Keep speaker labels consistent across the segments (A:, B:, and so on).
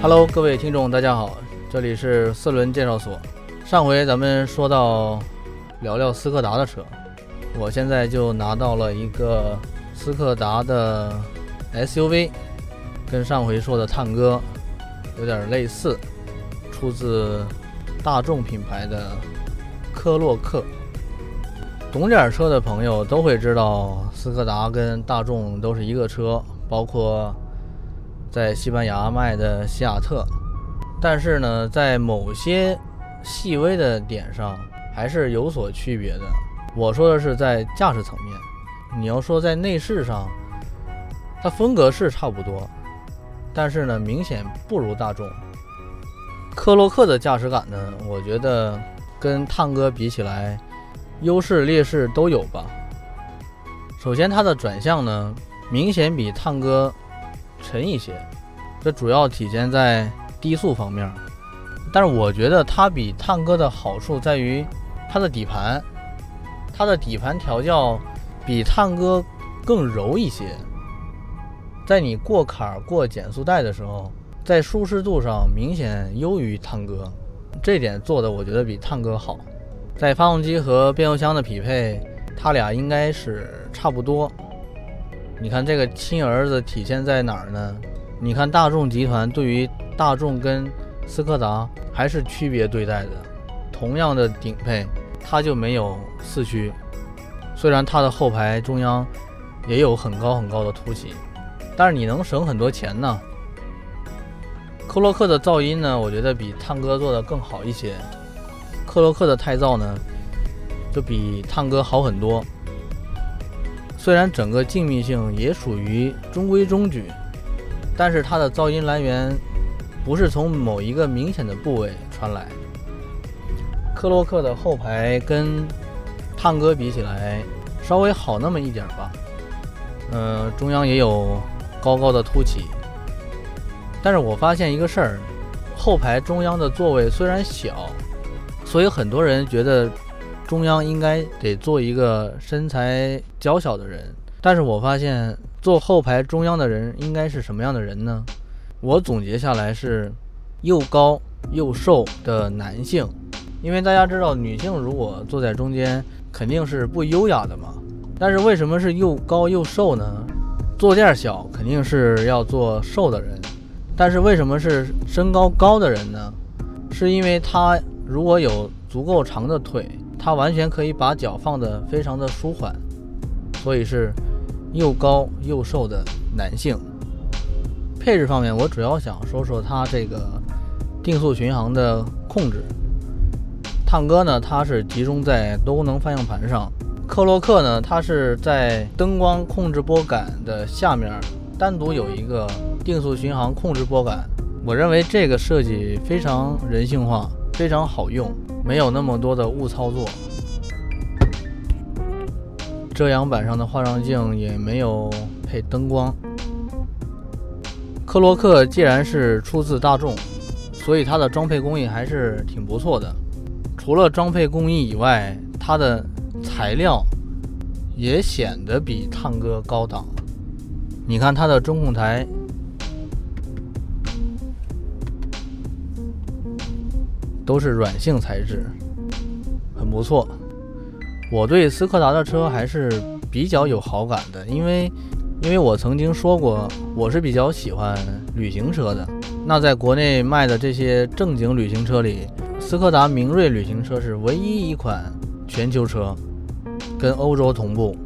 A: Hello，各位听众，大家好，这里是四轮介绍所。上回咱们说到聊聊斯柯达的车，我现在就拿到了一个斯柯达的 SUV，跟上回说的探戈有点类似，出自大众品牌的科洛克。懂点车的朋友都会知道，斯柯达跟大众都是一个车，包括。在西班牙卖的西亚特，但是呢，在某些细微的点上还是有所区别的。我说的是在驾驶层面，你要说在内饰上，它风格是差不多，但是呢，明显不如大众。科洛克的驾驶感呢，我觉得跟探戈比起来，优势劣势都有吧。首先，它的转向呢，明显比探戈。沉一些，这主要体现在低速方面。但是我觉得它比探戈的好处在于它的底盘，它的底盘调教比探戈更柔一些，在你过坎儿过减速带的时候，在舒适度上明显优于探戈，这点做的我觉得比探戈好。在发动机和变速箱的匹配，它俩应该是差不多。你看这个亲儿子体现在哪儿呢？你看大众集团对于大众跟斯柯达还是区别对待的。同样的顶配，它就没有四驱，虽然它的后排中央也有很高很高的凸起，但是你能省很多钱呢。科洛克的噪音呢，我觉得比探戈做的更好一些。科洛克的胎噪呢，就比探戈好很多。虽然整个静谧性也属于中规中矩，但是它的噪音来源不是从某一个明显的部位传来。科洛克的后排跟探戈比起来稍微好那么一点吧，呃，中央也有高高的凸起。但是我发现一个事儿，后排中央的座位虽然小，所以很多人觉得。中央应该得做一个身材娇小的人，但是我发现坐后排中央的人应该是什么样的人呢？我总结下来是又高又瘦的男性，因为大家知道女性如果坐在中间肯定是不优雅的嘛。但是为什么是又高又瘦呢？坐垫小肯定是要做瘦的人，但是为什么是身高高的人呢？是因为他如果有足够长的腿。他完全可以把脚放得非常的舒缓，所以是又高又瘦的男性。配置方面，我主要想说说它这个定速巡航的控制。探戈呢，它是集中在多功能方向盘上；克洛克呢，它是在灯光控制拨杆的下面单独有一个定速巡航控制拨杆。我认为这个设计非常人性化，非常好用。没有那么多的误操作，遮阳板上的化妆镜也没有配灯光。克洛克既然是出自大众，所以它的装配工艺还是挺不错的。除了装配工艺以外，它的材料也显得比探戈高档。你看它的中控台。都是软性材质，很不错。我对斯柯达的车还是比较有好感的，因为，因为我曾经说过，我是比较喜欢旅行车的。那在国内卖的这些正经旅行车里，斯柯达明锐旅行车是唯一一款全球车，跟欧洲同步。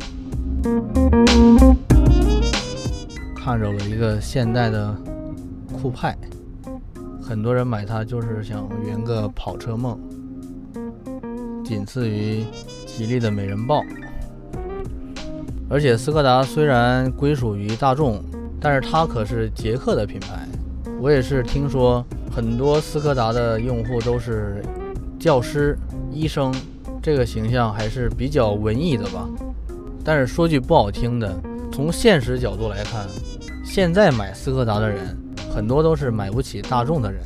A: 看着了一个现代的酷派。很多人买它就是想圆个跑车梦，仅次于吉利的美人豹。而且斯柯达虽然归属于大众，但是它可是捷克的品牌。我也是听说很多斯柯达的用户都是教师、医生，这个形象还是比较文艺的吧。但是说句不好听的，从现实角度来看，现在买斯柯达的人。很多都是买不起大众的人，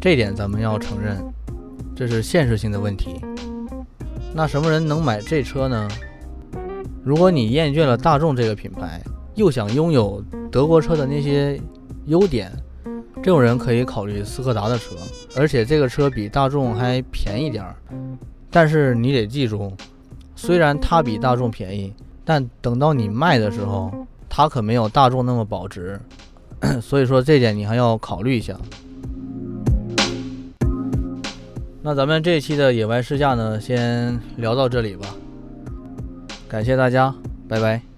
A: 这点咱们要承认，这是现实性的问题。那什么人能买这车呢？如果你厌倦了大众这个品牌，又想拥有德国车的那些优点，这种人可以考虑斯柯达的车，而且这个车比大众还便宜点儿。但是你得记住，虽然它比大众便宜，但等到你卖的时候，它可没有大众那么保值。所以说这点你还要考虑一下。那咱们这一期的野外试驾呢，先聊到这里吧。感谢大家，拜拜。